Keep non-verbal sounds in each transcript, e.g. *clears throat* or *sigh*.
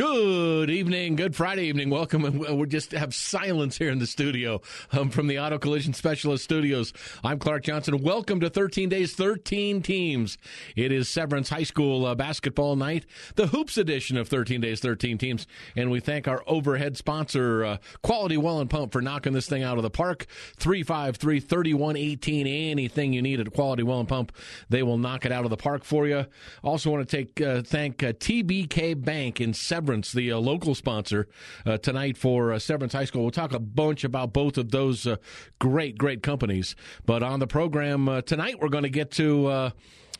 Good evening, good Friday evening. Welcome. We just have silence here in the studio um, from the Auto Collision Specialist Studios. I'm Clark Johnson. Welcome to 13 Days, 13 Teams. It is Severance High School uh, basketball night, the Hoops edition of 13 Days, 13 Teams. And we thank our overhead sponsor, uh, Quality Well and Pump, for knocking this thing out of the park. 353 3118. Anything you need at Quality Well and Pump, they will knock it out of the park for you. Also, want to take uh, thank uh, TBK Bank in Severance Severance, the uh, local sponsor uh, tonight for uh, Severance High School. We'll talk a bunch about both of those great, great companies. But on the program tonight, we're going to get to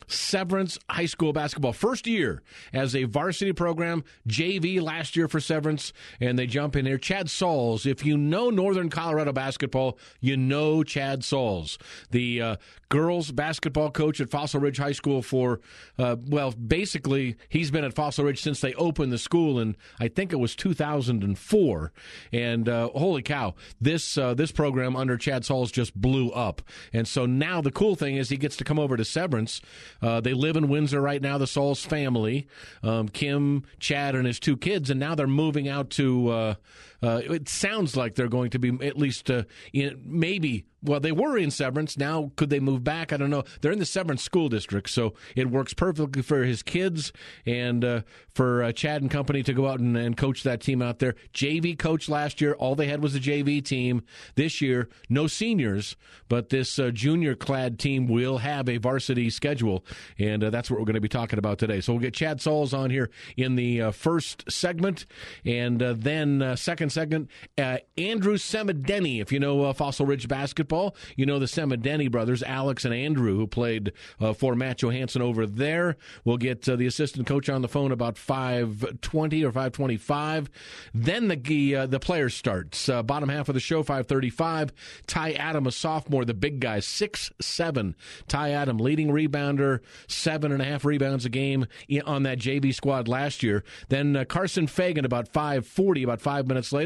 Severance High School basketball. First year as a varsity program, JV last year for Severance, and they jump in here. Chad Salz, if you know Northern Colorado basketball, you know Chad Salz, the uh, girls basketball coach at Fossil Ridge High School for, uh, well, basically, he's been at Fossil Ridge since they opened the school in, I think it was 2004. And uh, holy cow, this, uh, this program under Chad Salz just blew up. And so now the cool thing is he gets to come over to Severance uh, they live in Windsor right now, the Salz family, um, Kim, Chad, and his two kids, and now they're moving out to. Uh, it sounds like they're going to be at least uh, in, maybe well, they were in Severance. Now, could they move back? I don't know. They're in the Severance School District, so it works perfectly for his kids and uh, for uh, Chad and company to go out and, and, coach that team out there. JV coach last year, all they had was a JV team. This year, no seniors, but this uh, junior clad team will have a varsity schedule, and uh, that's what we're going to be talking about today. So we'll get Chad Salz on here in the first segment, and then second segment, Andrew Semadeni, if you know Fossil Ridge basketball. You know the Semadeni brothers, Alex and Andrew, who played uh, for Matt Johansson over there. We'll get uh, the assistant coach on the phone about 520 or 525. Then the uh, the players starts. Uh, bottom half of the show, 535. Ty Adam, a sophomore, the big guy, six seven. Ty Adam, leading rebounder, seven and a half rebounds a game on that JV squad last year. Then uh, Carson Fagan, about 540, about five minutes later,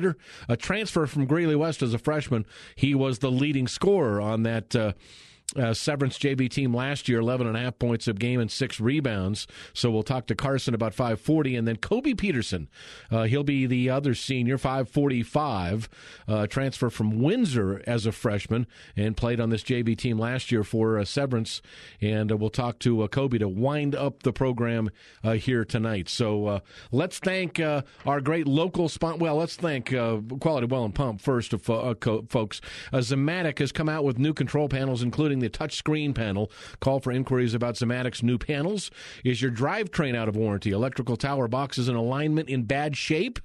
a transfer from Greeley West as a freshman. He was the leading scorer on that uh, uh, Severance JV team last year, 11 and a half points a game and six rebounds. So we'll talk to Carson about 540. And then Koby Peterson, uh, he'll be the other senior, 545, uh, transfer from Windsor as a freshman and played on this JV team last year for uh, Severance. And uh, we'll talk to uh, Koby to wind up the program here tonight. So let's thank our great local spot. Well, let's thank Quality Well and Pump first, of, folks. Zimmatic has come out with new control panels, including including the touchscreen panel. Call for inquiries about Zimmatic's new panels. Is your drivetrain out of warranty? Electrical tower boxes and alignment in bad shape?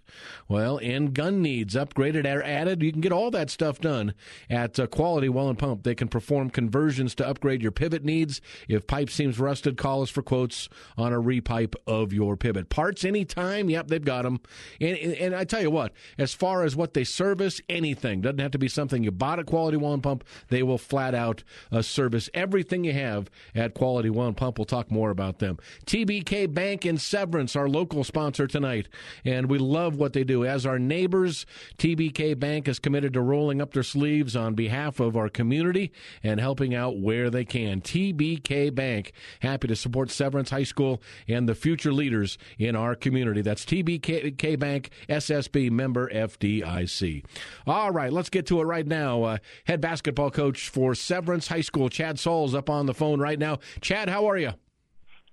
Well, and gun needs upgraded or added. You can get all that stuff done at uh, Quality Well and Pump. They can perform conversions to upgrade your pivot needs. If pipe seems rusted, call us for quotes on a repipe of your pivot. Parts anytime. Yep, they've got them. And, and I tell you what, as far as what they service, anything doesn't have to be something you bought at Quality Well and Pump. They will flat out uh, service everything you have at Quality and Pump. We'll talk more about them. TBK Bank in Severance, our local sponsor tonight, and we love what they do. As our neighbors, TBK Bank is committed to rolling up their sleeves on behalf of our community and helping out where they can. TBK Bank, happy to support Severance High School and the future leaders in our community. That's TBK Bank, SSB member FDIC. All right, let's get to it right now. Uh, head basketball coach for Severance High School School. Chad Salz up on the phone right now. Chad, how are you?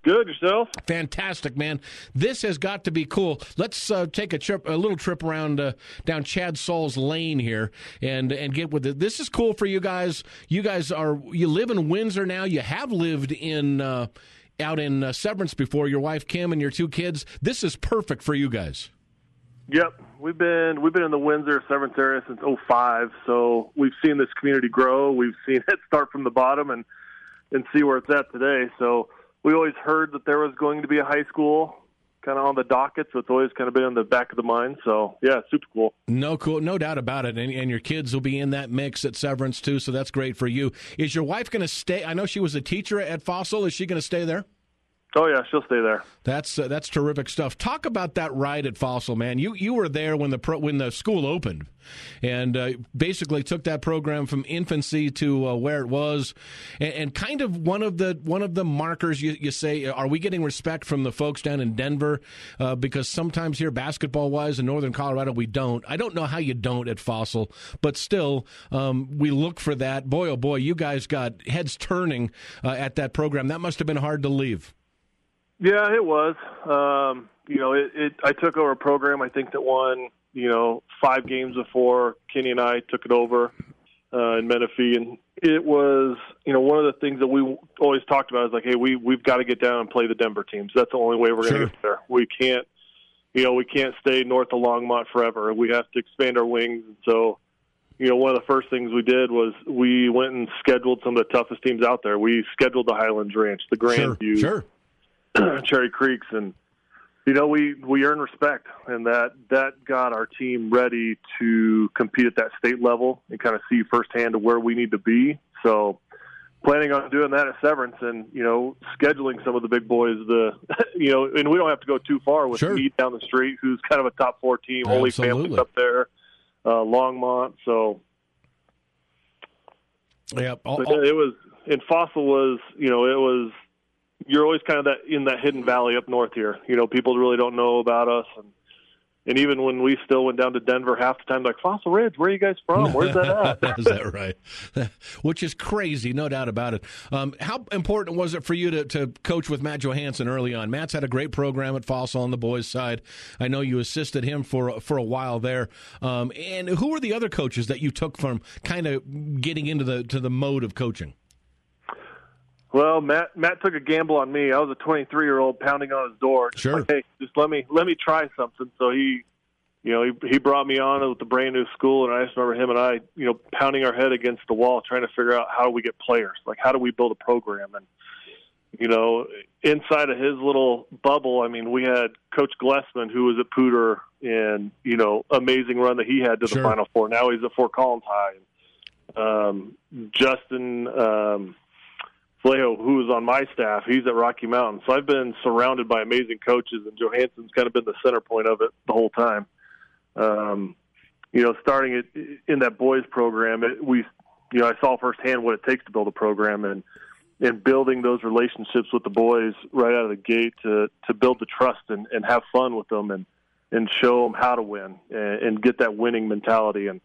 Good yourself. Fantastic, man. This has got to be cool. Let's uh, take a trip, a little trip around uh, down Chad Salz Lane here, and and get with it. This is cool for you guys. You guys are you live in Windsor now. You have lived in uh, out in uh, Severance before. Your wife Kim and your two kids. This is perfect for you guys. Yep, we've been we've been in the Windsor Severance area since '05, so we've seen this community grow. We've *laughs* seen it start from the bottom and and see where it's at today. So we always heard that there was going to be a high school kind of on the docket, so it's always kind of been in the back of the mind. So yeah, super cool. No cool, no doubt about it. And, and your kids will be in that mix at Severance too, so that's great for you. Is your wife going to stay? I know she was a teacher at Fossil. Is she going to stay there? Oh yeah, she'll stay there. That's uh, that's terrific stuff. Talk about that ride at Fossil, man. You you were there when the pro, when the school opened, and uh, basically took that program from infancy to uh, where it was, and, and, kind of one of the one of the markers you, you say, are we getting respect from the folks down in Denver? Uh, because sometimes here, basketball wise, in Northern Colorado, we don't. I don't know how you don't at Fossil, but still, um, we look for that. Boy, oh boy, you guys got heads turning uh, at that program. That must have been hard to leave. Yeah, it was. Um, you know, it, it. I took over a program. I think that won. You know, five games before Kenny and I took it over uh, in Menifee, and it was. You know, one of the things that we always talked about is like, hey, we we've got to get down and play the Denver teams. That's the only way we're going to get there. We can't. You know, we can't stay north of Longmont forever. We have to expand our wings. And so, you know, one of the first things we did was we went and scheduled some of the toughest teams out there. We scheduled the Highlands Ranch, the Grandview, sure, sure *clears throat* Cherry Creeks, and you know we we earn respect, and that that got our team ready to compete at that state level and kind of see firsthand where we need to be. So planning on doing that at Severance and you know scheduling some of the big boys the *laughs* you know and we don't have to go too far with sure. Mead down the street who's kind of a top four team Holy Family's up there uh Longmont so yeah all, all, it was and Fossil was you know it was you're always kind of that in that hidden valley up north here. You know, people really don't know about us, and and even when we still went down to Denver, half the time like Fossil Ridge, where are you guys from? Where's that *laughs* at? is that right? *laughs* Which is crazy, no doubt about it. Um, how important was it for you to, to coach with Matt Johansson early on? Matt's had a great program at Fossil on the boys' side. I know you assisted him for for a while there. Um, and who were the other coaches that you took from kind of getting into the to the mode of coaching? Well, Matt Matt took a gamble on me. I was a 23 year old pounding on his door. Sure. Like, hey, just let me let me try something. So he, you know, he he brought me on with the brand new school, and I just remember him and I, you know, pounding our head against the wall, trying to figure out how do we get players, like how do we build a program, and you know, inside of his little bubble, I mean, we had Coach Glessman, who was at Poudre, and you know, amazing run that he had to sure. the Final Four. Now he's at Fort Collins High. Um, Justin. Um, Flejo, who is on my staff, he's at Rocky Mountain. So I've been surrounded by amazing coaches, and Johansson's kind of been the center point of it the whole time. Um, you know, starting it in that boys program, it, we, you know, I saw firsthand what it takes to build a program, and and building those relationships with the boys right out of the gate to to build the trust and, and have fun with them and and show them how to win and, and get that winning mentality and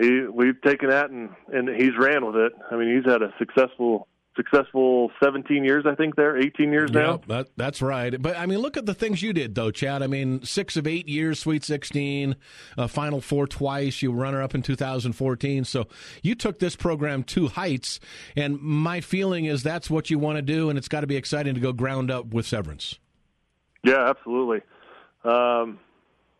he we've taken that and and he's ran with it. I mean, he's had a successful successful 17 years, I think, there, 18 years yeah, now. That, that's right. But, I mean, look at the things you did, though, Chad. I mean, six of eight years, Sweet 16, uh, Final Four twice, you were runner up in 2014. So you took this program to heights, and my feeling is that's what you want to do, and it's got to be exciting to go ground up with Severance. Yeah, absolutely. Um,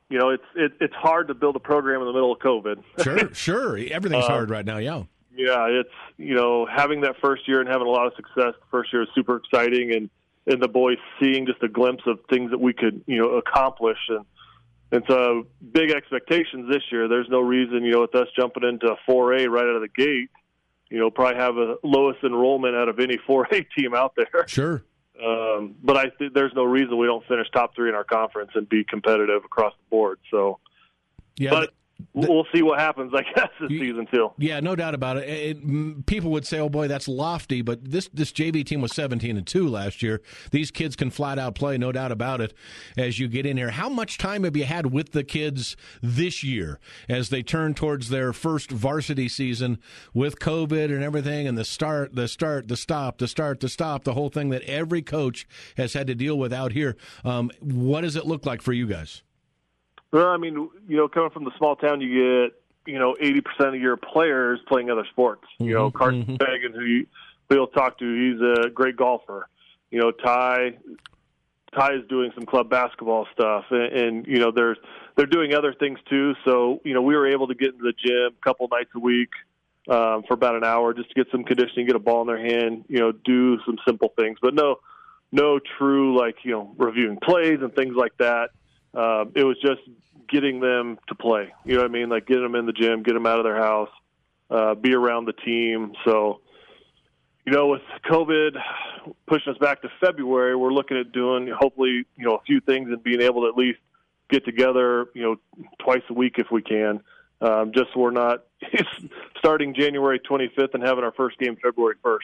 you know, it's it, it's hard to build a program in the middle of COVID. sure, *laughs* sure. Everything's uh, hard right now. Yeah. Yeah, it's you know having that first year and having a lot of success. The first year is super exciting, and and the boys seeing just a glimpse of things that we could you know accomplish, and and so big expectations this year. There's no reason you know with us jumping into 4A right out of the gate, you know probably have a lowest enrollment out of any *laughs* 4A team out there. Sure. Um, but I th- there's no reason we don't finish top three in our conference and be competitive across the board. So, yeah, but we'll see what happens, I guess, this you, season too. Yeah, no doubt about it. it. People would say, "Oh boy, that's lofty," but this this JV team was seventeen and two last year. These kids can flat out play, no doubt about it. As you get in here, how much time have you had with the kids this year as they turn towards their first varsity season with COVID and everything, and the start, the start, the stop, the start, the stop, the whole thing that every coach has had to deal with out here. Um, what does it look like for you guys? Well, I mean, you know, coming from the small town, you get you know eighty percent of your players playing other sports. Mm-hmm, you know, Carson mm-hmm. Fagan, who you, we'll talk to, he's a great golfer. You know, Ty Ty is doing some club basketball stuff, and, and you know, there's they're doing other things too. So you know, we were able to get into the gym a couple nights a week um, for about an hour just to get some conditioning, get a ball in their hand, you know, do some simple things, but no, no true like you know reviewing plays and things like that uh, it was just getting them to play. You know what I mean? Like getting them in the gym, get them out of their house, uh, be around the team. So, you know, with COVID pushing us back to February, we're looking at doing hopefully, you know, a few things and being able to at least get together, you know, twice a week if we can. Um, just so we're not *laughs* starting January 25th and having our first game February 1st.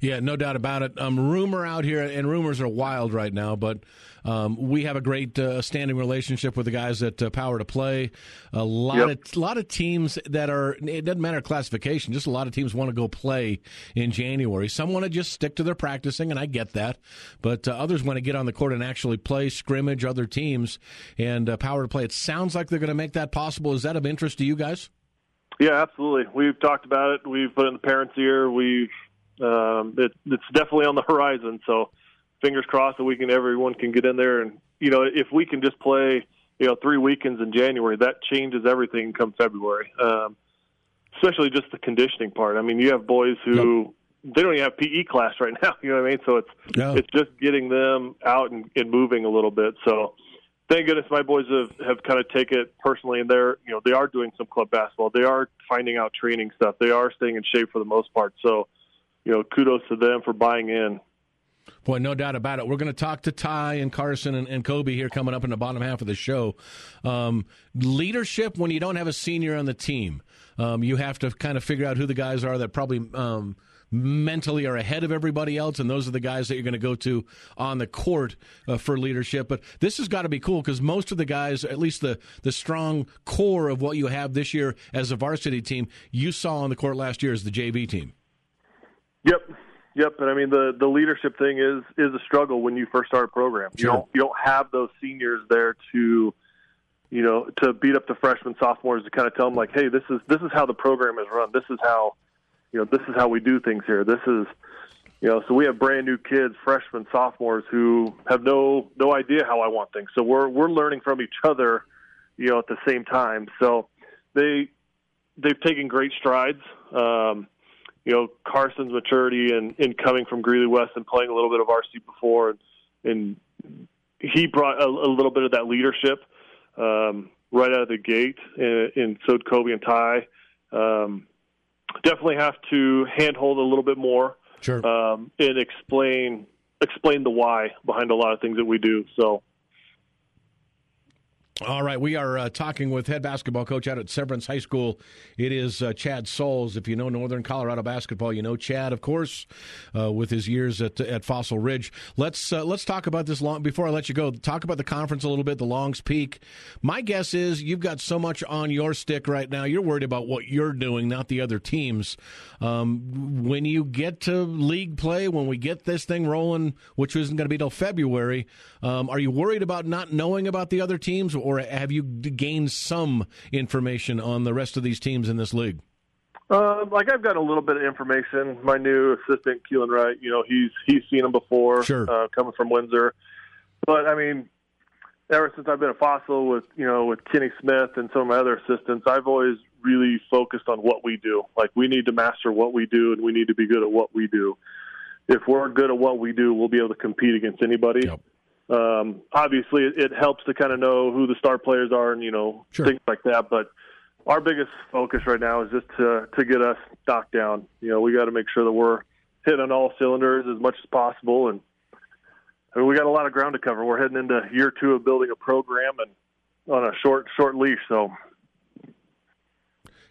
Yeah, no doubt about it. Um, rumor out here, and rumors are wild right now, but um, we have a great uh, standing relationship with the guys at uh, Power to Play. A lot yep. of a lot of teams that are it doesn't matter classification. Just a lot of teams want to go play in January. Some want to just stick to their practicing, and I get that. But uh, others want to get on the court and actually play scrimmage other teams and uh, Power to Play. It sounds like they're going to make that possible. Is that of interest to you guys? Yeah, absolutely. We've talked about it. We've put in the parents' ear. We've um, it, it's definitely on the *laughs* horizon. So fingers crossed that we can everyone can get in there and you know if we can just play you know three weekends in January that changes everything come February. Um, especially just the conditioning part. I mean, you have boys who yep. they don't even have PE class right *laughs* now. You know what I mean? So it's yeah. it's just getting them out and, and moving a little bit. So thank goodness my boys have have kind of take it personally, and they're you know they are doing some club basketball. They are finding out training stuff. They are staying in shape for the most part. So you know, kudos to them for buying in. Boy, no doubt about it. We're going to talk to Ty and Carson and, and, Koby here coming up in the bottom half of the show. Um, leadership when you don't have a senior on the team, um, you have to kind of figure out who the guys are that probably um, mentally are ahead of everybody else, and those are the guys that you're going to go to on the court uh, for leadership. But this has got to be cool because most of the guys, at least the the strong core of what you have this year as a varsity team, you saw on the court last year as the JV team. Yep, yep. And I mean the the leadership thing is is a struggle when you first start a program. Sure. You don't you don't have those seniors there to you know to beat up the freshmen sophomores to kind of tell them like, hey, this is this is how the program is run. This is how you know this is how we do things here. This is you know so we have brand new kids freshmen sophomores who have no no idea how i want things so we're we're learning from each other you know at the same time so they they've taken great strides um you know Carson's maturity and in coming from Greeley West and playing a little bit of RC before, and, and he brought a, a little bit of that leadership um, right out of the gate, and, and so did Koby and Ty. Um, definitely have to handhold a little bit more, sure, um, and explain explain the why behind a lot of things that we do. So all right, we are uh, talking with head basketball coach out at Severance High School. It is uh, Chad Salz. If you know Northern Colorado basketball, you know Chad, of course, uh, with his years at at Fossil Ridge. Let's uh, let's talk about this long before I let you go. Talk about the conference a little bit, the Longs Peak. My guess is you've got so much on your stick right now. You're worried about what you're doing, not the other teams. Um, when you get to league play, when we get this thing rolling, which isn't going to be till February, um, are you worried about not knowing about the other teams? Or have you gained some information on the rest of these teams in this league? Uh, like I've got a little bit of information. My new assistant, Keelan Wright, you know, he's he's seen them before, sure. uh, coming from Windsor. But I mean, ever since I've been a fossil with you know with Kenny Smith and some of my other assistants, I've always really focused on what we do. Like we need to master what we do, and we need to be good at what we do. If we're good at what we do, we'll be able to compete against anybody. Yep um, obviously it, it helps to kind of know who the star players are and you know sure. things like that. But our biggest focus right now is just to to get us knocked down. You know, we got to make sure that we're hitting on all cylinders as much as possible, and I mean, we got a lot of ground to cover. We're heading into year two of building a program and on a short short leash, so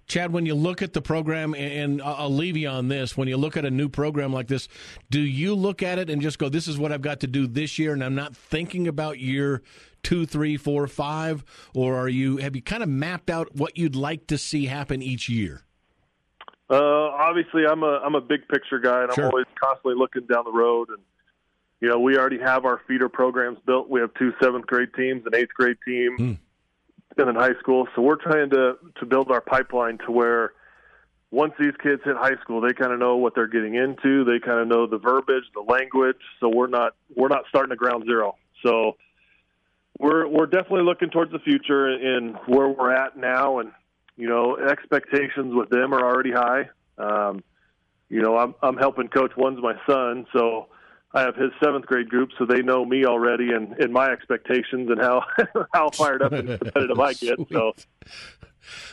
Chad, when you look at the program, and I'll leave you on this, when you look at a new program like this, do you look at it and just go, this is what I've got to do this year, and I'm not thinking about year two, three, four, five, or are you have you kind of mapped out what you'd like to see happen each year? Uh, obviously, I'm a I'm a big picture guy, and sure. I'm always constantly looking down the road. And you know, we already have our feeder programs built. We have two seventh grade teams, an eighth grade team. Mm in high school. So we're trying to to build our pipeline to where once these kids hit high school, they kind of know what they're getting into. They kind of know the verbiage, the language. So we're not we're not starting at ground zero. So we're we're definitely looking towards the future in where we're at now, and you know expectations with them are already high. Um, you know, I'm I'm helping coach. One's my son, so I have his seventh grade group, so they know me already and, and my expectations and how *laughs* how fired up and competitive I get. So *laughs*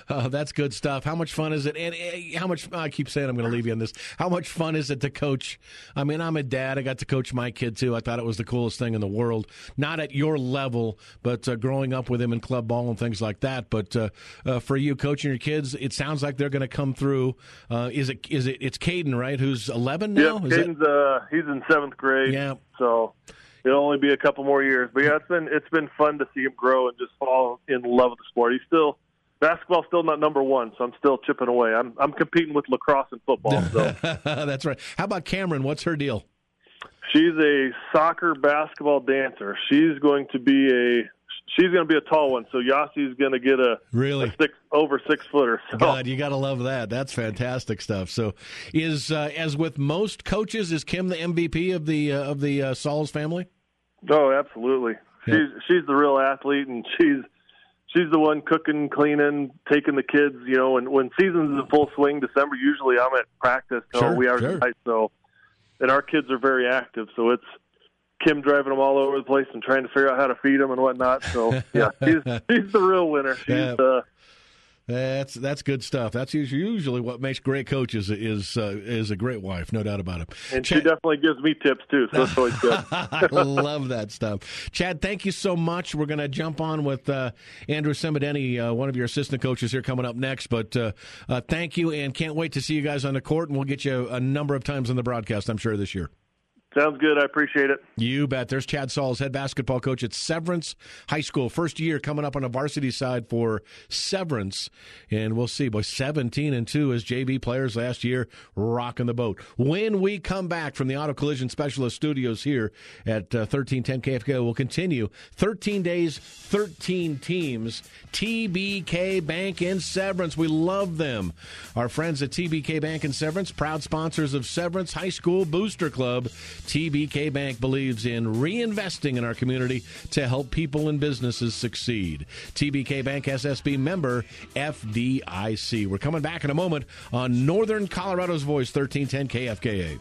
Oh, that's good stuff. How much fun is it? And uh, how much? I keep saying I'm going to leave you on this. How much fun is it to coach? I mean, I'm a dad. I got to coach my kid too. I thought it was the coolest thing in the world. Not at your level, but uh, growing up with him in club ball and things like that. But uh, uh for you coaching your kids, it sounds like they're going to come through. Uh, is it? Is it? It's Caden, right? Who's 11 now? Yeah, Caden's uh, he's in seventh grade. Yeah. So it'll only be a couple more years. But yeah, it's been it's been fun to see him grow and just fall in love with the sport. He's still basketball's still not number one, so I'm still chipping away. I'm I'm competing with lacrosse and football. *laughs* So. That's right. How about Cameron? What's her deal? She's a soccer basketball dancer. She's going to be a she's going to be a tall one. So Yassi's going to get a really a six over six footer. So. God, you got to love that. That's fantastic stuff. So, is uh, as with most coaches, is Kim the MVP of the uh, of the uh, Salz family? Oh, absolutely. Yep. She's she's the real athlete, and she's she's the one cooking, cleaning, taking the kids. You know, and when season's in full swing, December usually I'm at practice till sure, we are sure. night. So, and our kids are very active, so it's Kim driving them all over the place and trying to figure out how to feed them and whatnot. So yeah, *laughs* she's she's the real winner. She's yeah. uh, that's that's good stuff. That's usually what makes great coaches is uh, is a great wife, no doubt about it. And Chad, she definitely gives me tips too, so it's always good. *laughs* I love that stuff. Chad, thank you so much. We're going to jump on with uh, Andrew Semadeni, uh, one of your assistant coaches here, coming up next. But uh, uh, thank you, and can't wait to see you guys on the court, and we'll get you a number of times on the broadcast. I'm sure this year. Sounds good. I appreciate it. You bet. There's Chad Salz, head basketball coach at Severance High School. First year coming up on a varsity side for Severance. And we'll see. Boy, 17 and 2 as JV players last year, rocking the boat. When we come back from the Auto Collision Specialist Studios here at uh, 1310 KFK, we'll continue 13 days, 13 teams. TBK Bank in Severance. We love them. Our friends at TBK Bank in Severance, proud sponsors of Severance High School Booster Club. TBK Bank believes in reinvesting in our community to help people and businesses succeed. TBK Bank SSB member FDIC. We're coming back in a moment on Northern Colorado's Voice 1310 KFKA.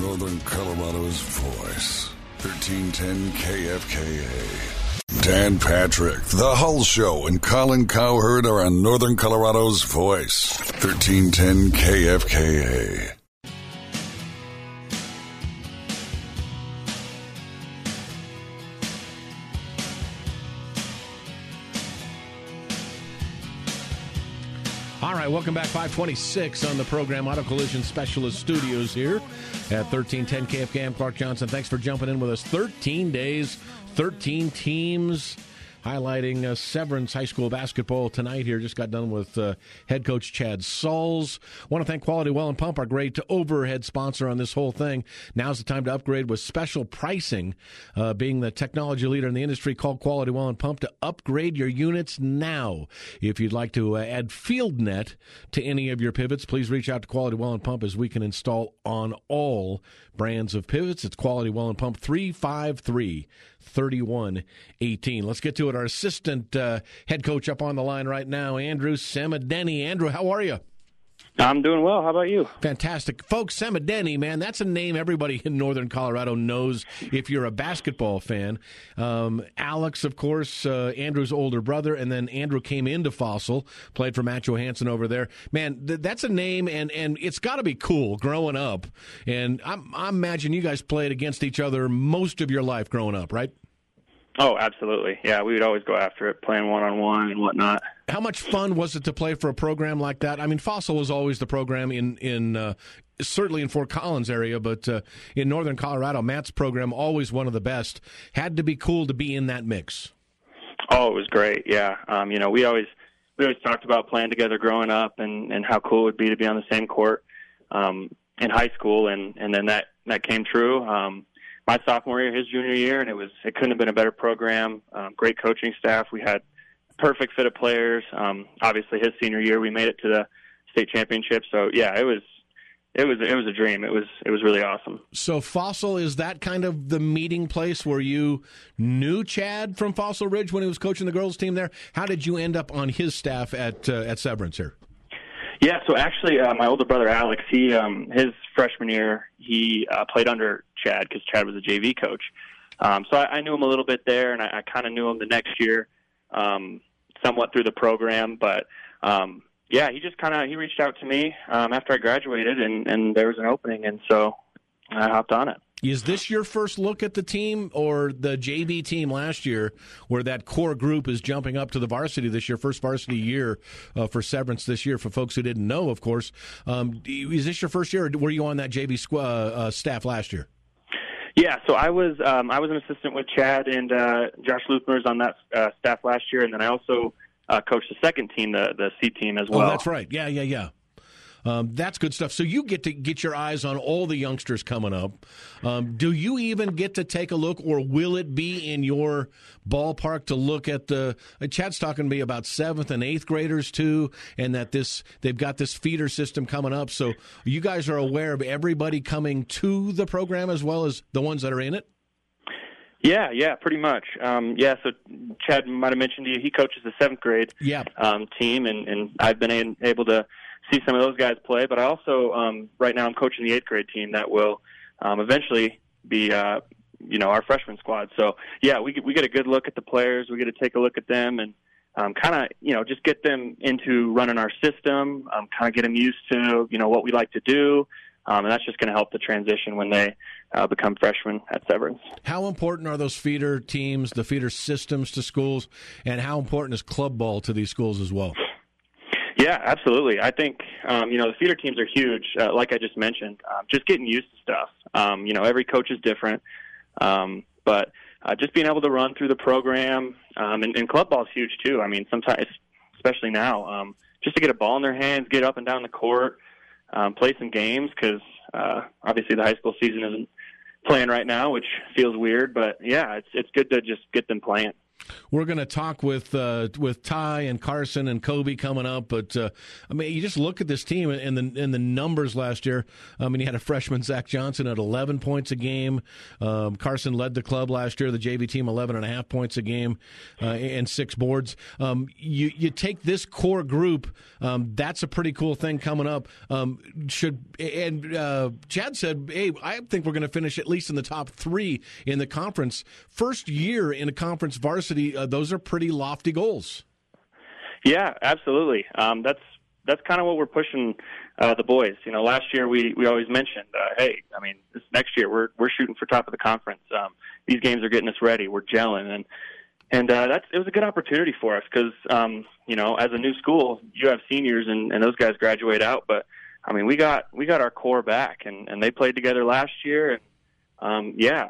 Northern Colorado's Voice 1310 KFKA. Dan Patrick, The Hull Show, and Colin Cowherd are on Northern Colorado's Voice, 1310 KFKA. Right, welcome back. 526 on the program. Auto Collision Specialist Studios here at 1310 KFK. Clark Johnson. Thanks for jumping in with us. 13 days 13 teams highlighting uh, Severance High School basketball tonight. Here, just got done with uh, head coach Chad Salz. Want to thank Quality Well and Pump, our great overhead sponsor on this whole thing. Now's the time to upgrade with special pricing. Uh, being the technology leader in the industry, call Quality Well and Pump to upgrade your units now. If you'd like to uh, add FieldNet to any of your pivots, please reach out to Quality Well and Pump as we can install on all brands of pivots. It's Quality Well and Pump 353 3118. Let's get to it. Our assistant uh, head coach up on the line right now, Andrew Semadeni. Andrew, how are you? I'm doing well. How about you? Fantastic. Folks, Semadeni, man, that's a name everybody in northern Colorado knows if you're a basketball fan. Um, Alex, of course, uh, Andrew's older brother, and then Andrew came into Fossil, played for Matt Johansson over there. Man, th- that's a name, and, and it's got to be cool growing up. And I'm, I imagine you guys played against each other most of your life growing up, right? Oh, absolutely. Yeah, we would always go after it, playing one on one and whatnot. How much fun was it to play for a program like that? I mean, Fossil was always the program in in uh, certainly in Fort Collins area, but uh, in northern Colorado, Matt's program always one of the best. Had to be cool to be in that mix. Oh, it was great. Yeah, um, you know, we always we always talked about playing together growing up, and and how cool it would be to be on the same court um, in high school, and and then that that came true. Um, my sophomore year, his junior year, and it was it couldn't have been a better program. Um, great coaching staff. We had perfect fit of players. Um, obviously, his senior year, we made it to the state championship. So yeah, it was it was it was a dream. It was it was really awesome. So Fossil is that kind of the meeting place where you knew Chad from Fossil Ridge when he was coaching the girls team there. How did you end up on his staff at uh, at Severance here? Yeah, so actually, uh, my older brother Alex, he um, his freshman year, he uh, played under Chad because Chad was a JV coach. Um, so I, I knew him a little bit there, and I, I kind of knew him the next year, um, somewhat through the program. But um, yeah, he just kind of he reached out to me um, after I graduated, and and there was an opening, and so I hopped on it. Is this your first look at the team or the JV team last year, where that core group is jumping up to the varsity this year, first varsity year uh, for Severance this year? For folks who didn't know, of course, um, is this your first year, or were you on that JV squ- uh, uh, staff last year? Yeah, so I was um, I was an assistant with Chad and uh, Josh Lupmers on that uh, staff last year, and then I also uh, coached the second team, the the C team as well. Oh, that's right. Yeah, yeah, yeah. Um, that's good stuff. So you get to get your eyes on all the youngsters coming up. Um, do you even get to take a look, or will it be in your ballpark to look at the? Uh, Chad's talking to me about seventh and eighth graders too, and that this they've got this feeder system coming up. So you guys are aware of everybody coming to the program as well as the ones that are in it. Yeah, yeah, pretty much. Um, yeah, so Chad might have mentioned to you he coaches the seventh grade yeah. um, team, and, and I've been able to see some of those guys play. But I also um, right now I'm coaching the eighth grade team that will um, eventually be uh, you know our freshman squad. So yeah, we get, we get a good look at the players. We get to take a look at them and um, kind of you know just get them into running our system. Um, kind of get them used to you know what we like to do. Um, and that's just going to help the transition when they uh, become freshmen at Severance. How important are those feeder teams, the feeder systems to schools, and how important is club ball to these schools as well? Yeah, absolutely. I think um, you know the feeder teams are huge. Uh, like I just mentioned, um, just getting used to stuff. Um, you know, every coach is different, um, but uh, just being able to run through the program um, and, and club ball is huge too. I mean, sometimes, especially now, um, just to get a ball in their hands, get up and down the court, um, play some games because uh, obviously the high school season isn't playing right now, which feels weird. But yeah, it's it's good to just get them playing. We're going to talk with uh, with Ty and Carson and Koby coming up, but uh, I mean, you just look at this team and the and the numbers last year. I mean, you had a freshman Zach Johnson at 11 points a game. Um, Carson led the club last year. The JV team 11 and a half points a game uh, and six boards. Um, you you take this core group. Um, that's a pretty cool thing coming up. Um, should and uh, Chad said, "Hey, I think we're going to finish at least in the top three in the conference. First year in a conference varsity." Uh, those are pretty lofty goals. Yeah, absolutely. Um, that's that's kind of what we're pushing uh, the boys. You know, last year we we always mentioned, uh, hey, I mean, this next year we're we're shooting for top of the conference. Um, these games are getting us ready. We're gelling, and and uh, that's it was a good opportunity for us because um, you know, as a new school, you have seniors and, and those guys graduate out, but I mean, we got we got our core back, and and they played together last year, and um, yeah,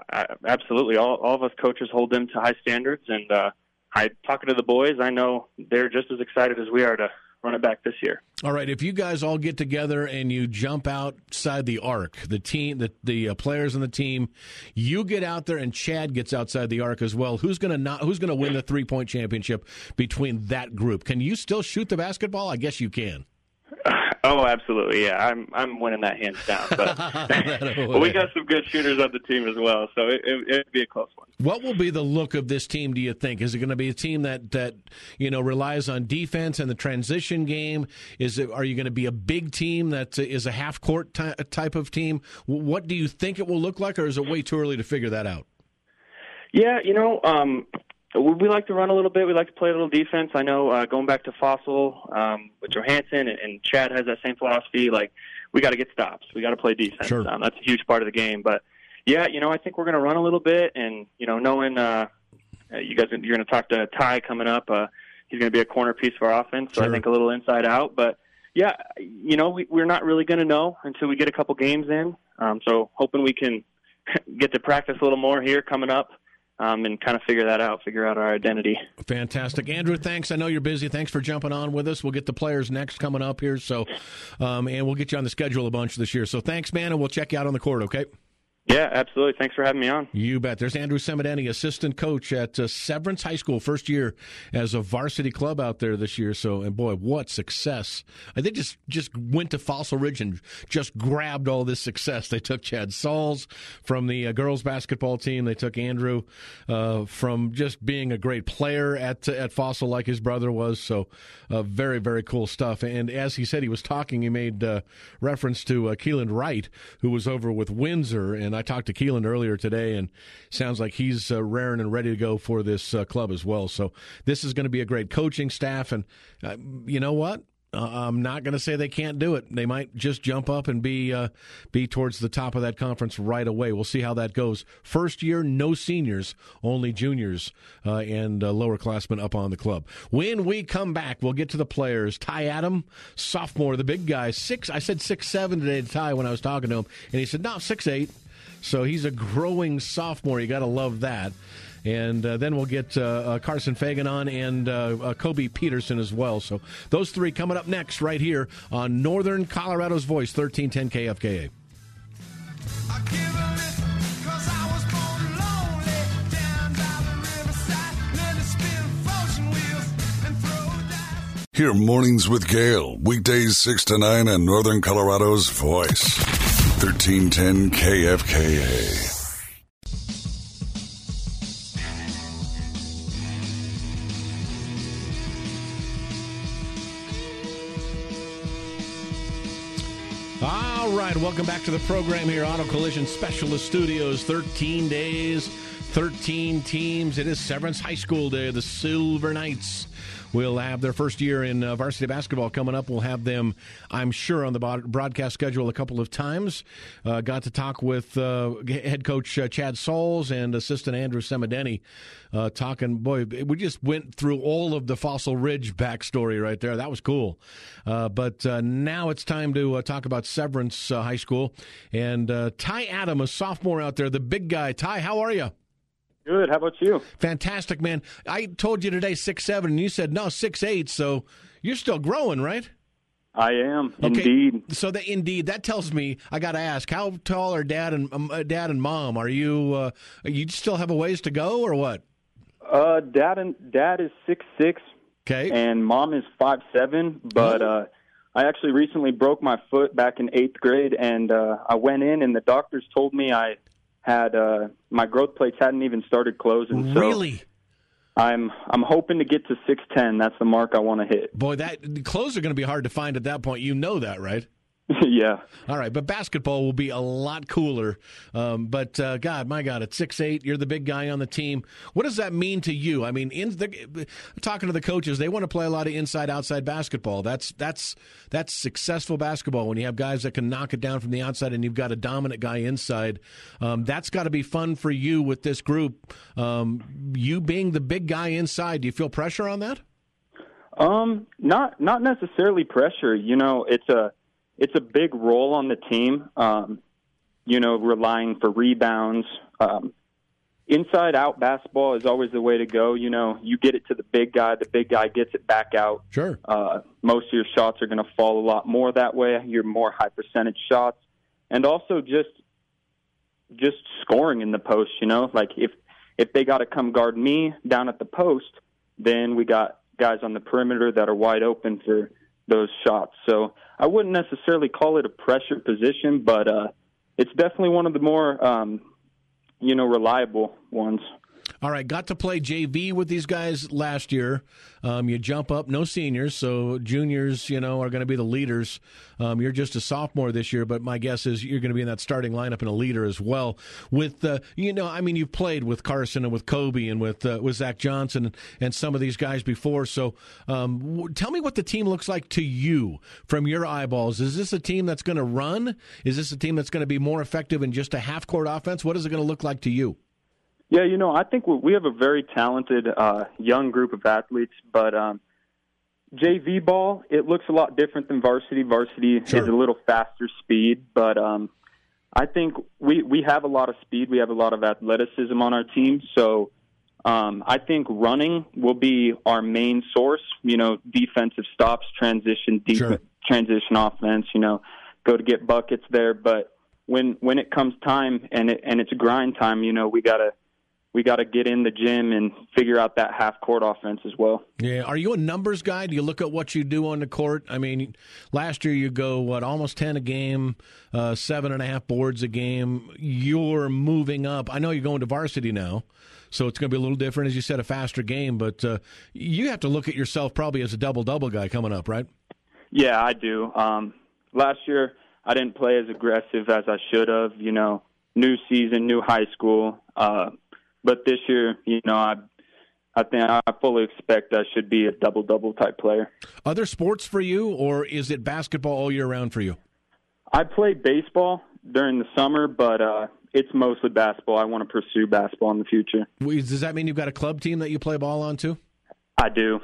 absolutely. All, all of us coaches hold them to high standards, and uh, I talking to the boys, I know they're just as excited as we are to run it back this year. All right, if you guys all get together and you jump outside the arc, the team, the the uh, players on the team, you get out there and Chad gets outside the arc as well. Who's to not? Who's to win the three point championship between that group? Can you still shoot the basketball? I guess you can. *laughs* Oh, absolutely. Yeah, I'm I'm winning that hands down. But, *laughs* *laughs* but we got some good shooters on the team as well, so it, it, it'd be a close one. What will be the look of this team? Do you think is it going to be a team that that you know relies on defense and the transition game? Is it are you going to be a big team that is a half court ty- type of team? What do you think it will look like, or is it way too early to figure that out? Yeah, you know, um, we like to run a little bit. We like to play a little defense. I know uh, going back to Fossil um, with Johansson and, and Chad has that same philosophy. Like we got to get stops. We got to play defense. Sure. Um, that's a huge part of the game. But yeah, you know, I think we're going to run a little bit, and you know, knowing uh, you guys, you're going to talk to Ty coming up. Uh, he's going to be a corner piece of our offense. So sure. I think a little inside out. But yeah, you know, we, we're not really going to know until we get a couple games in. Um, so hoping we can *laughs* get to practice a little more here coming up um, and kind of figure that out, figure out our identity. Fantastic, Andrew. Thanks. I know you're busy. Thanks for jumping on with us. We'll get the players next coming up here. So, um, and we'll get you on the schedule a bunch this year. So, thanks, man, and we'll check you out on the court. Okay. Yeah, absolutely. Thanks for having me on. You bet. There's Andrew Semadeni, assistant coach at uh, Severance High School, first year as a varsity club out there this year. So, and boy, what success! They just just went to Fossil Ridge and just grabbed all this success. They took Chad Salz from the uh, girls basketball team. They took Andrew uh, from just being a great player at at Fossil, like his brother was. So, uh, very very cool stuff. And as he said, he was talking. He made uh, reference to uh, Keelan Wright, who was over with Windsor, and I talked to Keelan earlier today, and sounds like he's uh, raring and ready to go for this uh, club as well. So this is going to be a great coaching staff, and uh, you know what? Uh, I'm not going to say they can't do it. They might just jump up and be uh, be towards the top of that conference right away. We'll see how that goes. First year, no seniors, only juniors uh, and lower classmen up on the club. When we come back, we'll get to the players. Ty Adam, sophomore, the big guy, six. I said six seven today to Ty when I was talking to him, and he said no six eight. So he's a growing sophomore. You got to love that. And uh, then we'll get uh, uh, Carson Fagan on and uh, uh, Koby Peterson as well. So those three coming up next right here on Northern Colorado's Voice, 1310 KFKA. Hear mornings with Gail, weekdays 6 to 9 on Northern Colorado's Voice. 1310 KFKA. All right, welcome back to the program here, Auto Collision Specialist Studios. 13 days, 13 teams. It is Severance High School Day. The Silver Knights will have their first year in uh, varsity basketball coming up. We'll have them, I'm sure, on the broadcast schedule a couple of times. Uh, got to talk with uh, head coach uh, Chad Salz and assistant Andrew Semadeni. Uh, talking, boy, we just went through all of the Fossil Ridge backstory right there. That was cool. But now it's time to talk about Severance High School. And Ty Adam, a sophomore out there, the big guy. Ty, how are you? Good. How about you? Fantastic, man. I told you today six seven, and you said no six eight. So you're still growing, right? I am okay. indeed. So that indeed that tells me I got to ask how tall are dad and um, uh, dad and mom? Are you uh, you still have a ways to go or what? Uh, dad and dad is six six. Okay. And mom is five seven. But oh. uh, I actually recently broke my foot back in eighth grade, and uh, I went in, and the doctors told me I had uh, my growth plates hadn't even started closing. So really? I'm I'm hoping to get to 610. That's the mark I want to hit. Boy, that clothes are going to be hard to find at that point. You know that, right? *laughs* yeah. All right, but basketball will be a lot cooler. Um, but uh, God, my God, at six eight, you're the big guy on the team. What does that mean to you? I mean, in the, talking to the coaches, they want to play a lot of inside outside basketball. That's that's that's successful basketball when you have guys that can knock it down from the outside, and you've got a dominant guy inside. Um, that's got to be fun for you with this group. Um, you being the big guy inside, do you feel pressure on that? Um, not not necessarily pressure. You know, it's a it's a big role on the team. Um, you know, relying for rebounds. Um, inside out basketball is always the way to go. You know, you get it to the big guy, the big guy gets it back out. Sure. Uh, most of your shots are going to fall a lot more that way. You're more high percentage shots, and also just just scoring in the post. You know, like if if they got to come guard me down at the post, then we got guys on the perimeter that are wide open for those shots. So I wouldn't necessarily call it a pressure position, but uh, it's definitely one of the more um, you know reliable ones. All right, got to play JV with these guys last year. Um, you jump up, no seniors, so juniors, you know, are going to be the leaders. Um, you're just a sophomore this year, but my guess is you're going to be in that starting lineup and a leader as well. With uh, you know, I mean, you've played with Carson and with Koby and with uh, with Zach Johnson and some of these guys before. So, um, w- tell me what the team looks like to you from your eyeballs. Is this a team that's going to run? Is this a team that's going to be more effective in just a half court offense? What is it going to look like to you? Yeah, you know, I think we have a very talented uh, young group of athletes, but um, JV ball it looks a lot different than varsity. Varsity sure. is a little faster speed, but um, I think we we have a lot of speed. We have a lot of athleticism on our team, so um, I think running will be our main source. You know, defensive stops, transition, deep, sure. transition offense. You know, go to get buckets there, but when when it comes time and it and it's grind time, you know, we gotta we got to get in the gym and figure out that half court offense as well. Yeah, are you a numbers guy? Do you look at what you do on the court? I mean, last year you go what almost ten a game, uh, seven and a half boards a game. You're moving up. I know you're going to varsity now, so it's going to be a little different, as you said, a faster game. But uh, you have to look at yourself probably as a double double guy coming up, right? Yeah, I do. Um, last year I didn't play as aggressive as I should have. You know, new season, new high school. Uh, but this year, you know, I I think I fully expect I should be a double double type player. Other sports for you, or is it basketball all year round for you? I play baseball during the summer, but uh, it's mostly basketball. I want to pursue basketball in the future. Does that mean you've got a club team that you play ball on too? I do.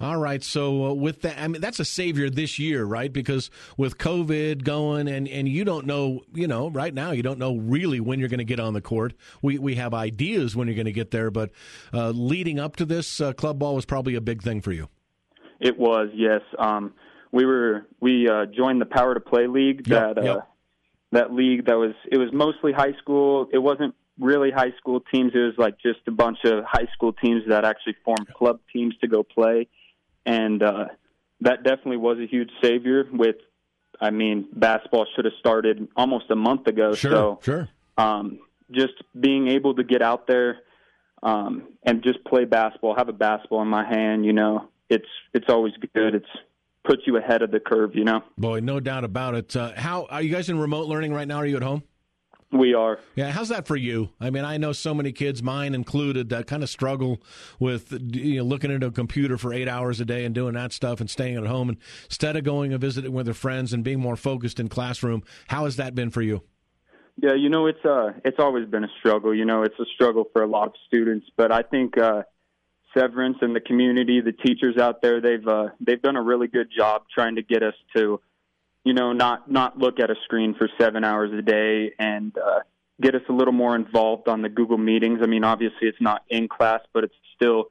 All right. So uh, with that, I mean, that's a savior this year, right? Because with COVID going and, and you don't know, you know, right now you don't know really when you're going to get on the court. We, we have ideas when you're going to get there, but uh, leading up to this, uh, club ball was probably a big thing for you. It was, yes. Um, we were, we uh, joined the Power to Play League Yep, that, uh, yep. that league that was, it was mostly high school. It wasn't really high school teams. It was like just a bunch of high school teams that actually formed club teams to go play and uh, that definitely was a huge savior. With, I mean, basketball should have started almost a month ago. Sure, so, sure. um, just being able to get out there um, and just play basketball, have a basketball in my hand, you know, it's it's always good. It's puts you ahead of the curve, you know. Boy, no doubt about it. Uh, how are you guys in remote learning right now? Are you at home? We are. Yeah, how's that for you? I mean, I know so many kids, mine included, that kind of struggle with you know, looking into a computer for eight hours a day and doing that stuff and staying at home and instead of going and visiting with their friends and being more focused in classroom. How has that been for you? Yeah, you know, it's uh it's always been a struggle. You know, it's a struggle for a lot of students, but I think uh Severance and the community, the teachers out there, they've uh they've done a really good job trying to get us to you know, not not look at a screen for 7 hours a day and uh get us a little more involved on the Google meetings. I mean, obviously it's not in class, but it's still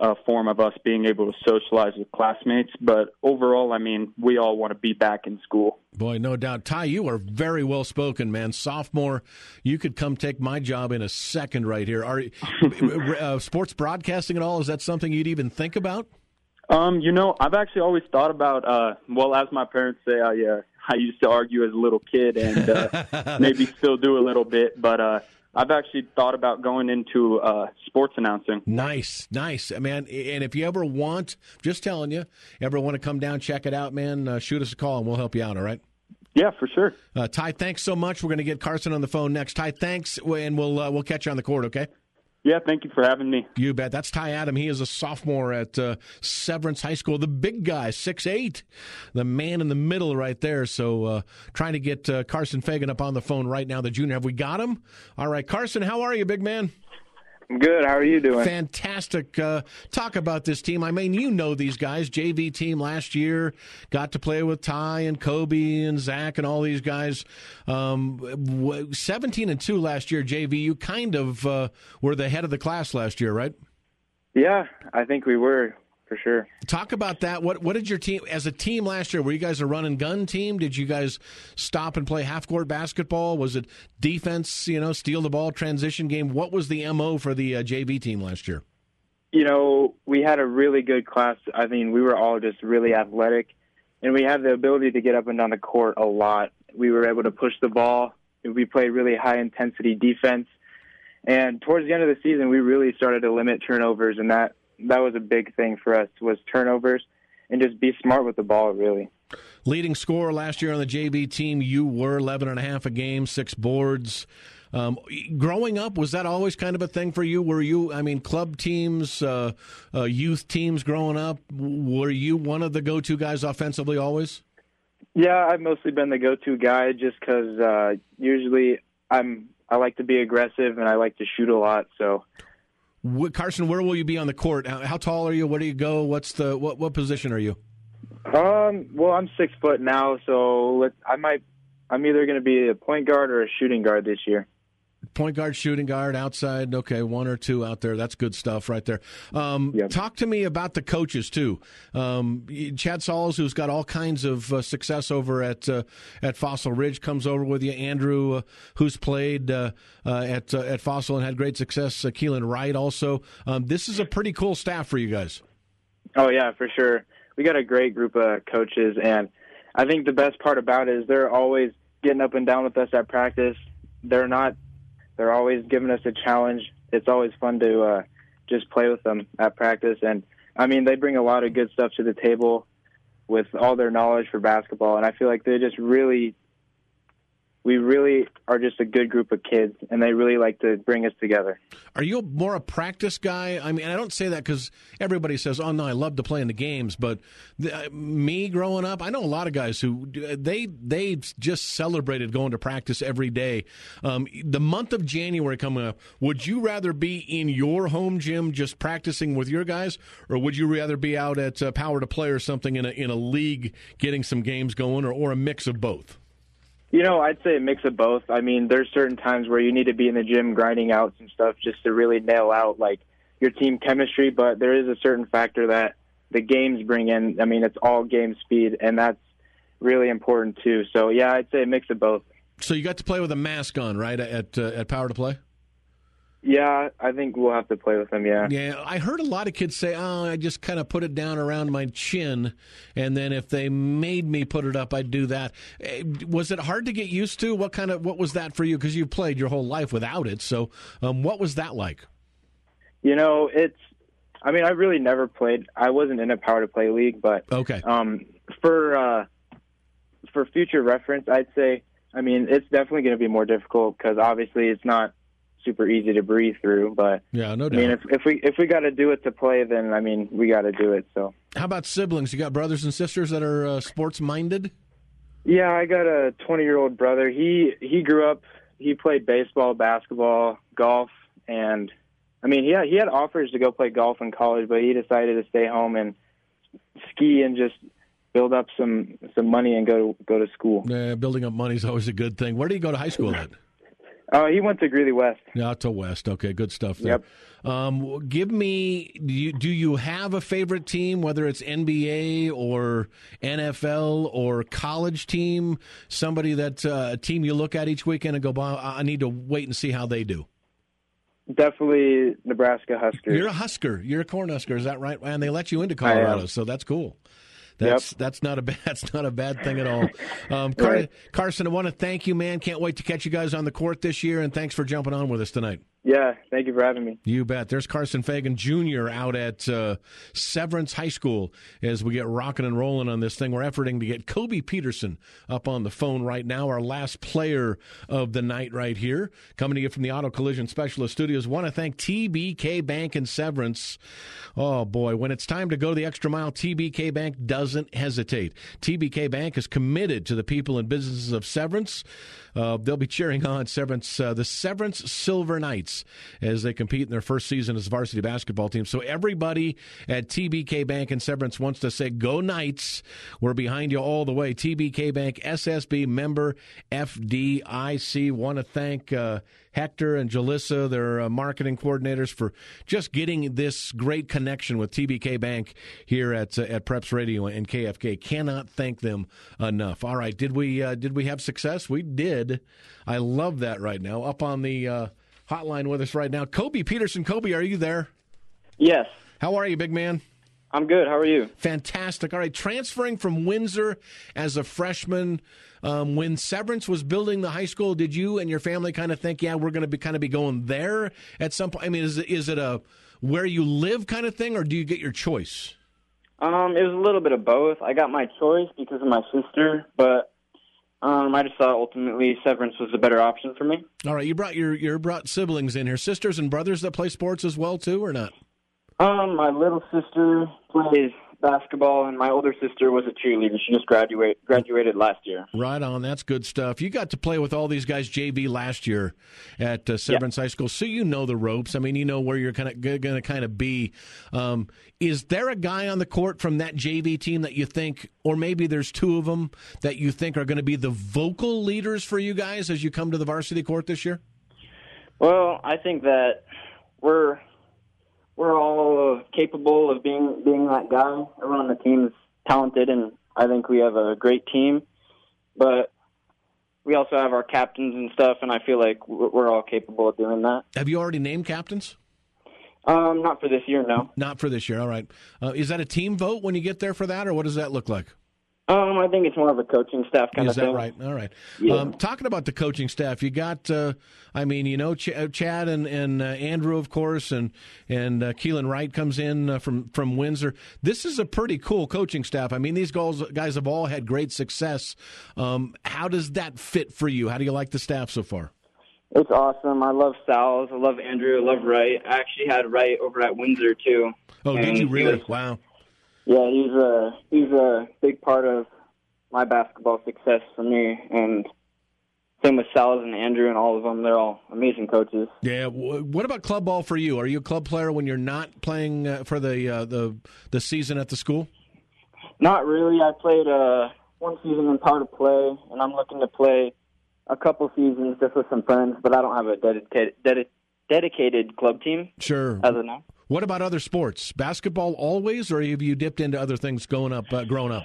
a form of us being able to socialize with classmates. But overall, I mean, we all want to be back in school. Boy, no doubt. Ty, you are very well spoken, man. Sophomore, you could come take my job in a second right here. Are *laughs* uh, sports broadcasting at all? Is that something you'd even think about? Um, you know, I've actually always thought about. Uh, well, as my parents say, I uh, *laughs* I used to argue as a little kid, and uh, *laughs* maybe still do a little bit. But uh, I've actually thought about going into uh, sports announcing. Nice, nice, man. And if you ever want, just telling you, ever want to come down, check it out, man. Uh, shoot us a call, and we'll help you out. All right. Yeah, for sure. Uh, Ty, thanks so much. We're going to get Carson on the phone next. Ty, thanks, and we'll uh, we'll catch you on the court. Okay. Yeah, thank you for having me. You bet. That's Ty Adam. He is a sophomore at uh, Severance High School. The big guy, six eight, the man in the middle right there. So uh, trying to get uh, Carson Fagan up on the phone right now, the junior. Have we got him? All right, Carson, how are you, big man? Good. How are you doing? Fantastic. Uh, talk about this team. I mean, you know these guys. JV team last year got to play with Ty and Koby and Zach and all these guys. Um, 17 and 2 last year, JV. You kind of uh, were the head of the class last year, right? Yeah, I think we were for sure. Talk about that. What what did your team as a team last year? Were you guys a run and gun team? Did you guys stop and play half court basketball? Was it defense? You know, steal the ball, transition game. What was the mo for the uh, JV team last year? You know, we had a really good class. I mean, we were all just really athletic, and we had the ability to get up and down the court a lot. We were able to push the ball. We played really high intensity defense. And towards the end of the season, we really started to limit turnovers, and that that was a big thing for us was turnovers and just be smart with the ball really. Leading scorer last year on the jv team you were 11 and a half a game six boards. Um, growing up was that always kind of a thing for you? Were you i mean club teams uh, uh, youth teams growing up were you one of the go-to guys offensively always? Yeah i've mostly been the go-to guy just because uh, usually i'm i like to be aggressive and i like to shoot a lot so Carson, where will you be on the court? How tall are you? Where do you go? What's the what? What position are you? Um. Well, I'm six foot now, so I might. I'm either going to be a point guard or a shooting guard this year. Point guard, shooting guard, outside. Okay, one or two out there. That's good stuff right there. Um, yep. Talk to me about the coaches too. Um, Chad Salz, who's got all kinds of uh, success over at uh, at Fossil Ridge, comes over with you. Andrew, uh, who's played uh, uh, at uh, at Fossil and had great success. Uh, Keelan Wright also. Um, this is a pretty cool staff for you guys. Oh yeah, for sure. We got a great group of coaches, and I think the best part about it is they're always getting up and down with us at practice. They're not they're always giving us a challenge. It's always fun to uh, just play with them at practice, and I mean they bring a lot of good stuff to the table with all their knowledge for basketball, and I feel like they just really we really are just a good group of kids, and they really like to bring us together. Are you more a practice guy? I mean, I don't say that because everybody says, "Oh no, I love to play in the games." But the, uh, me growing up, I know a lot of guys who they they just celebrated going to practice every day. Um, the month of January coming up, would you rather be in your home gym just practicing with your guys, or would you rather be out at uh, Power to Play or something in a in a league getting some games going, or, or a mix of both? You know, I'd say a mix of both. I mean, there's certain times where you need to be in the gym grinding out some stuff just to really nail out like your team chemistry, but there is a certain factor that the games bring in. I mean, it's all game speed, and that's really important too. So, yeah, I'd say a mix of both. So you got to play with a mask on, right, at uh, at Power to Play? Yeah, I think we'll have to play with them. Yeah. Yeah, I heard a lot of kids say, "Oh, I just kind of put it down around my chin, and then if they made me put it up, I'd do that." Eh, was it hard to get used to? What kind of what was that for you? Because you've played your whole life without it. So, um, what was that like? You know, it's. I mean, I really never played. I wasn't in a power to play league, but okay. Um, for uh, for future reference, I'd say. I mean, it's definitely going to be more difficult because obviously it's not super easy to breathe through. But yeah, no doubt. I mean, if, if we if we got to do it to play, then I mean, we got to do it. So how about siblings? You got brothers and sisters that are uh, sports minded? Yeah, I got a 20 year old brother. He he grew up. He played baseball, basketball, golf, and I mean, yeah, he had offers to go play golf in college, but he decided to stay home and ski and just build up some some money and go to, go to school. Yeah, building up money is always a good thing. Where did you go to high school at? *laughs* Oh, he went to Greeley West. Yeah, to West. Okay, good stuff there. Yep. Um, give me, do you, do you have a favorite team, whether it's NBA or NFL or college team? Somebody that uh, a team you look at each weekend and go, I need to wait and see how they do. Definitely Nebraska Huskers. You're a Husker. You're a Cornhusker. Is that right? And they let you into Colorado, so that's cool. That's yep. that's not a *laughs* bad that's not a bad thing at all. Um, Car- right. Carson, I want to thank you, man. Can't wait to catch you guys on the court this year, and thanks for jumping on with us tonight. Yeah, thank you for having me. You bet. There's Carson Fagan Jr. out at uh, Severance High School as we get rocking and rolling on this thing. We're efforting to get Koby Peterson up on the phone right now, our last player of the night right here. Coming to you from the Auto Collision Specialist Studios. Want to thank TBK Bank and Severance. Oh, boy. When it's time to go the extra mile, TBK Bank doesn't hesitate. TBK Bank is committed to the people and businesses of Severance. Uh, they'll be cheering on Severance, uh, the Severance Silver Knights as they compete in their first season as a varsity basketball team. So everybody at TBK Bank and Severance wants to say, "Go Knights!" We're behind you all the way. TBK Bank, SSB member, FDIC. Want to thank. Uh, Hector and Jalissa, their uh, marketing coordinators, for just getting this great connection with TBK Bank here at uh, at Preps Radio and KFK. Cannot thank them enough. All right, did we uh, did we have success? We did. I love that right now. Up on the uh, hotline with us right now, Koby Peterson. Koby, are you there? Yes. How are you, big man? I'm good. How are you? Fantastic. All right, transferring from Windsor as a freshman. Um, when Severance was building the high school, did you and your family kind of think, yeah, we're going to be kind of be going there at some point? I mean, is it, is it a where you live kind of thing, or do you get your choice? Um, it was a little bit of both. I got my choice because of my sister, but um, I just thought ultimately Severance was the better option for me. All right, you brought your you brought siblings in here, sisters and brothers that play sports as well too, or not? Um, my little sister plays basketball, and my older sister was a cheerleader. She just graduate graduated last year. Right on, that's good stuff. You got to play with all these guys JV last year at uh, Severance yeah. High School, so you know the ropes. I mean, you know where you're kind of going to kind of be. Um, is there a guy on the court from that JV team that you think, or maybe there's two of them that you think are going to be the vocal leaders for you guys as you come to the varsity court this year? Well, I think that we're we're all capable of being being that guy. Everyone on the team is talented, and I think we have a great team. But we also have our captains and stuff, and I feel like we're all capable of doing that. Have you already named captains? Um, not for this year, no. Not for this year. All right. Uh, is that a team vote when you get there for that, or what does that look like? Um, I think it's more of a coaching staff kind Is of thing. Is that right? All right. Yeah. Um, talking about the coaching staff, you got, uh, I mean, you know, Ch- uh, Chad and, and uh, Andrew, of course, and and uh, Keelan Wright comes in uh, from from Windsor. This is a pretty cool coaching staff. I mean, these guys guys have all had great success. Um, how does that fit for you? How do you like the staff so far? It's awesome. I love Salz. I love Andrew. I love Wright. I actually had Wright over at Windsor too. Oh, did you really? Wow. Yeah, he's a he's a big part of my basketball success for me, and same with Salz and Andrew and all of them. They're all amazing coaches. Yeah. What about club ball for you? Are you a club player when you're not playing uh, for the uh, the the season at the school? Not really. I played uh, one season in power to play, and I'm looking to play a couple seasons just with some friends. But I don't have a dedicated dedi- dedicated club team Sure. as of now. What about other sports? Basketball always, or have you dipped into other things going up, uh, growing up?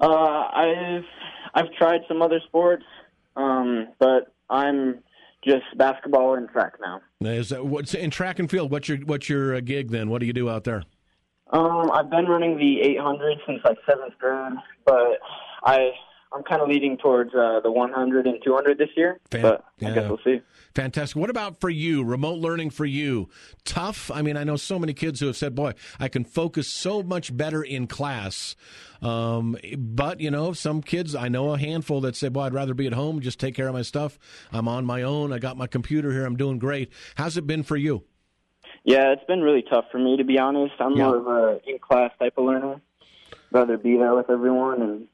Uh, I've I've tried some other sports, um, but I'm just basketball and track now. Is that what's in track and field? What's your what's your uh, gig then? What do you do out there? Um, I've been running the 800 since like seventh grade, but I I'm kind of leading towards uh, the 100 and 200 this year. Fan- but I yeah. guess we'll see. Fantastic. What about for you? Remote learning for you? Tough. I mean, I know so many kids who have said, "Boy, I can focus so much better in class." Um, but you know, some kids I know a handful that say, "Boy, I'd rather be at home, just take care of my stuff. I'm on my own. I got my computer here. I'm doing great." How's it been for you? Yeah, it's been really tough for me to be honest. I'm Yeah. more of a in class type of learner. I'd Rather be there with everyone and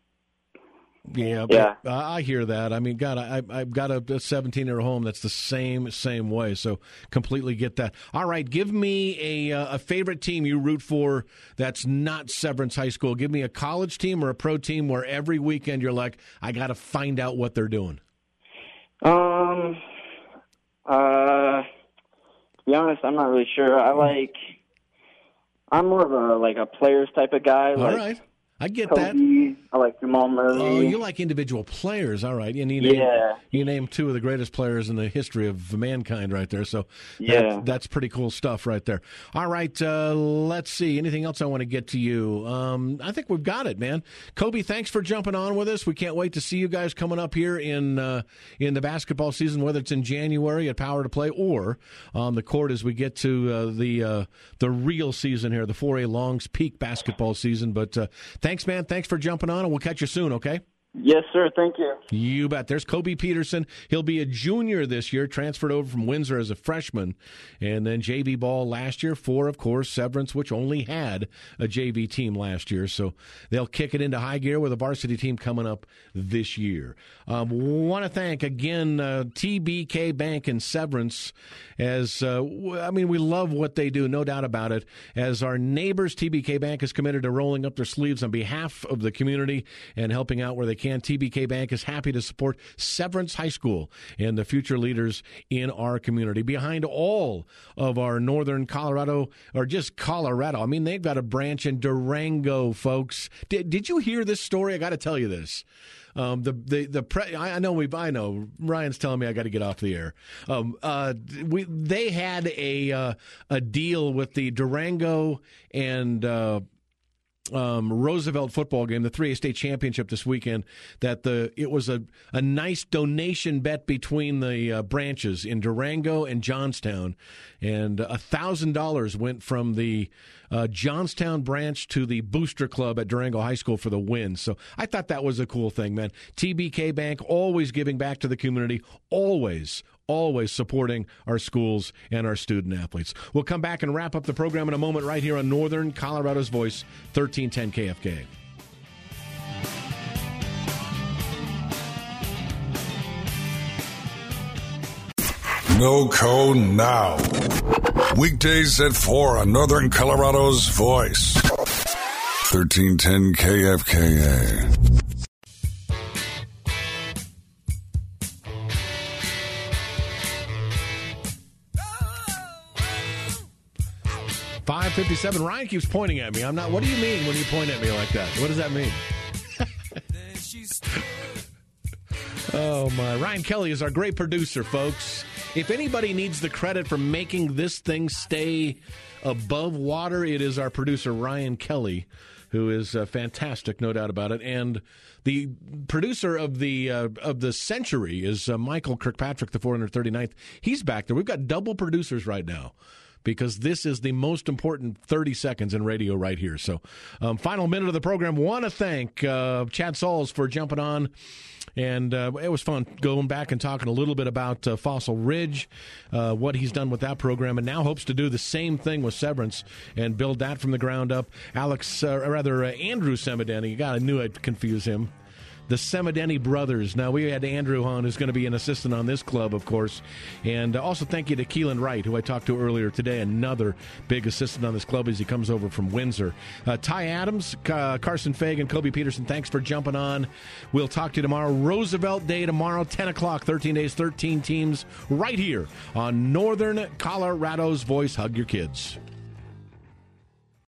Yeah, Yeah. but I hear that. I mean, God, I, I've got a 17 year home that's the same same way. So completely get that. All right, give me a uh, a favorite team you root for that's not Severance High School. Give me a college team or a pro team where every weekend you're like, I got to find out what they're doing. Um, uh, to be honest, I'm not really sure. I like, I'm more of a like a players type of guy. All like right, I get Kobe. that. I like Jamal Murray. Oh, you like individual players, all right? And you name, Yeah. you name two of the greatest players in the history of mankind, right there. So, Yeah. that's, that's pretty cool stuff, right there. All right, uh, let's see. Anything else I want to get to you? Um, I think we've got it, man. Koby, thanks for jumping on with us. We can't wait to see you guys coming up here in uh, in the basketball season, whether it's in January at Power to Play or on the court as we get to uh, the uh, the real season here, the 4A Longs peak basketball season. But uh, thanks, man. Thanks for jumping on, and we'll catch you soon. Okay. Yes, sir. Thank you. You bet. There's Koby Peterson. He'll be a junior this year, transferred over from Windsor as a freshman. And then JV ball last year for, of course, Severance, which only had a JV team last year. So they'll kick it into high gear with a varsity team coming up this year. Um, Want to thank again uh, TBK Bank and Severance as, uh, I mean, we love what they do, no doubt about it. As our neighbors, TBK Bank is committed to rolling up their sleeves on behalf of the community and helping out where they can. TBK Bank is happy to support Severance High School and the future leaders in our community. Behind all of our northern Colorado, or just Colorado, I mean, they've got a branch in Durango, folks. Did, did you hear this story? I got to tell you this. Um, the the the pre- I I know we I know Ryan's telling me I got to get off the air. Um, uh, we they had a uh, a deal with the Durango and. Uh, um, Roosevelt football game, the 3A state championship this weekend, that the it was a, a nice donation bet between the uh, branches in Durango and Johnstown, and a thousand dollars went from the uh, Johnstown branch to the booster club at Durango High School for the win. So I thought that was a cool thing, man. TBK Bank always giving back to the community, always, always supporting our schools and our student athletes. We'll come back and wrap up the program in a moment right here on Northern Colorado's Voice, 1310 KFK. No code now. Weekdays at 4 on Northern Colorado's Voice. 1310 KFKA. 557. Ryan keeps pointing at me. I'm not. What do you mean when you point at me like that? What does that mean? *laughs* oh, my. Ryan Kelly is our great producer, folks. If anybody needs the credit for making this thing stay above water, it is our producer, Ryan Kelly who is uh, fantastic, no doubt about it. And the producer of the uh, of the century is uh, Michael Kirkpatrick, the 439th. He's back there. We've got double producers right now because this is the most important 30 seconds in radio right here. So, um, final minute of the program. Want to thank uh, Chad Salz for jumping on and uh, it was fun going back and talking a little bit about uh, Fossil Ridge, uh, what he's done with that program, and now hopes to do the same thing with Severance and build that from the ground up. Alex, uh, rather uh, Andrew Semadeni, God, I knew I'd confuse him the Semadeni brothers. Now, we had Andrew on, who's going to be an assistant on this club, of course. And also thank you to Keelan Wright, who I talked to earlier today, another big assistant on this club as he comes over from Windsor. Uh, Ty Adams, uh, Carson Fagan, Koby Peterson, thanks for jumping on. We'll talk to you tomorrow. Roosevelt Day tomorrow, 10 o'clock, 13 days, 13 teams, right here on Northern Colorado's Voice. Hug your kids.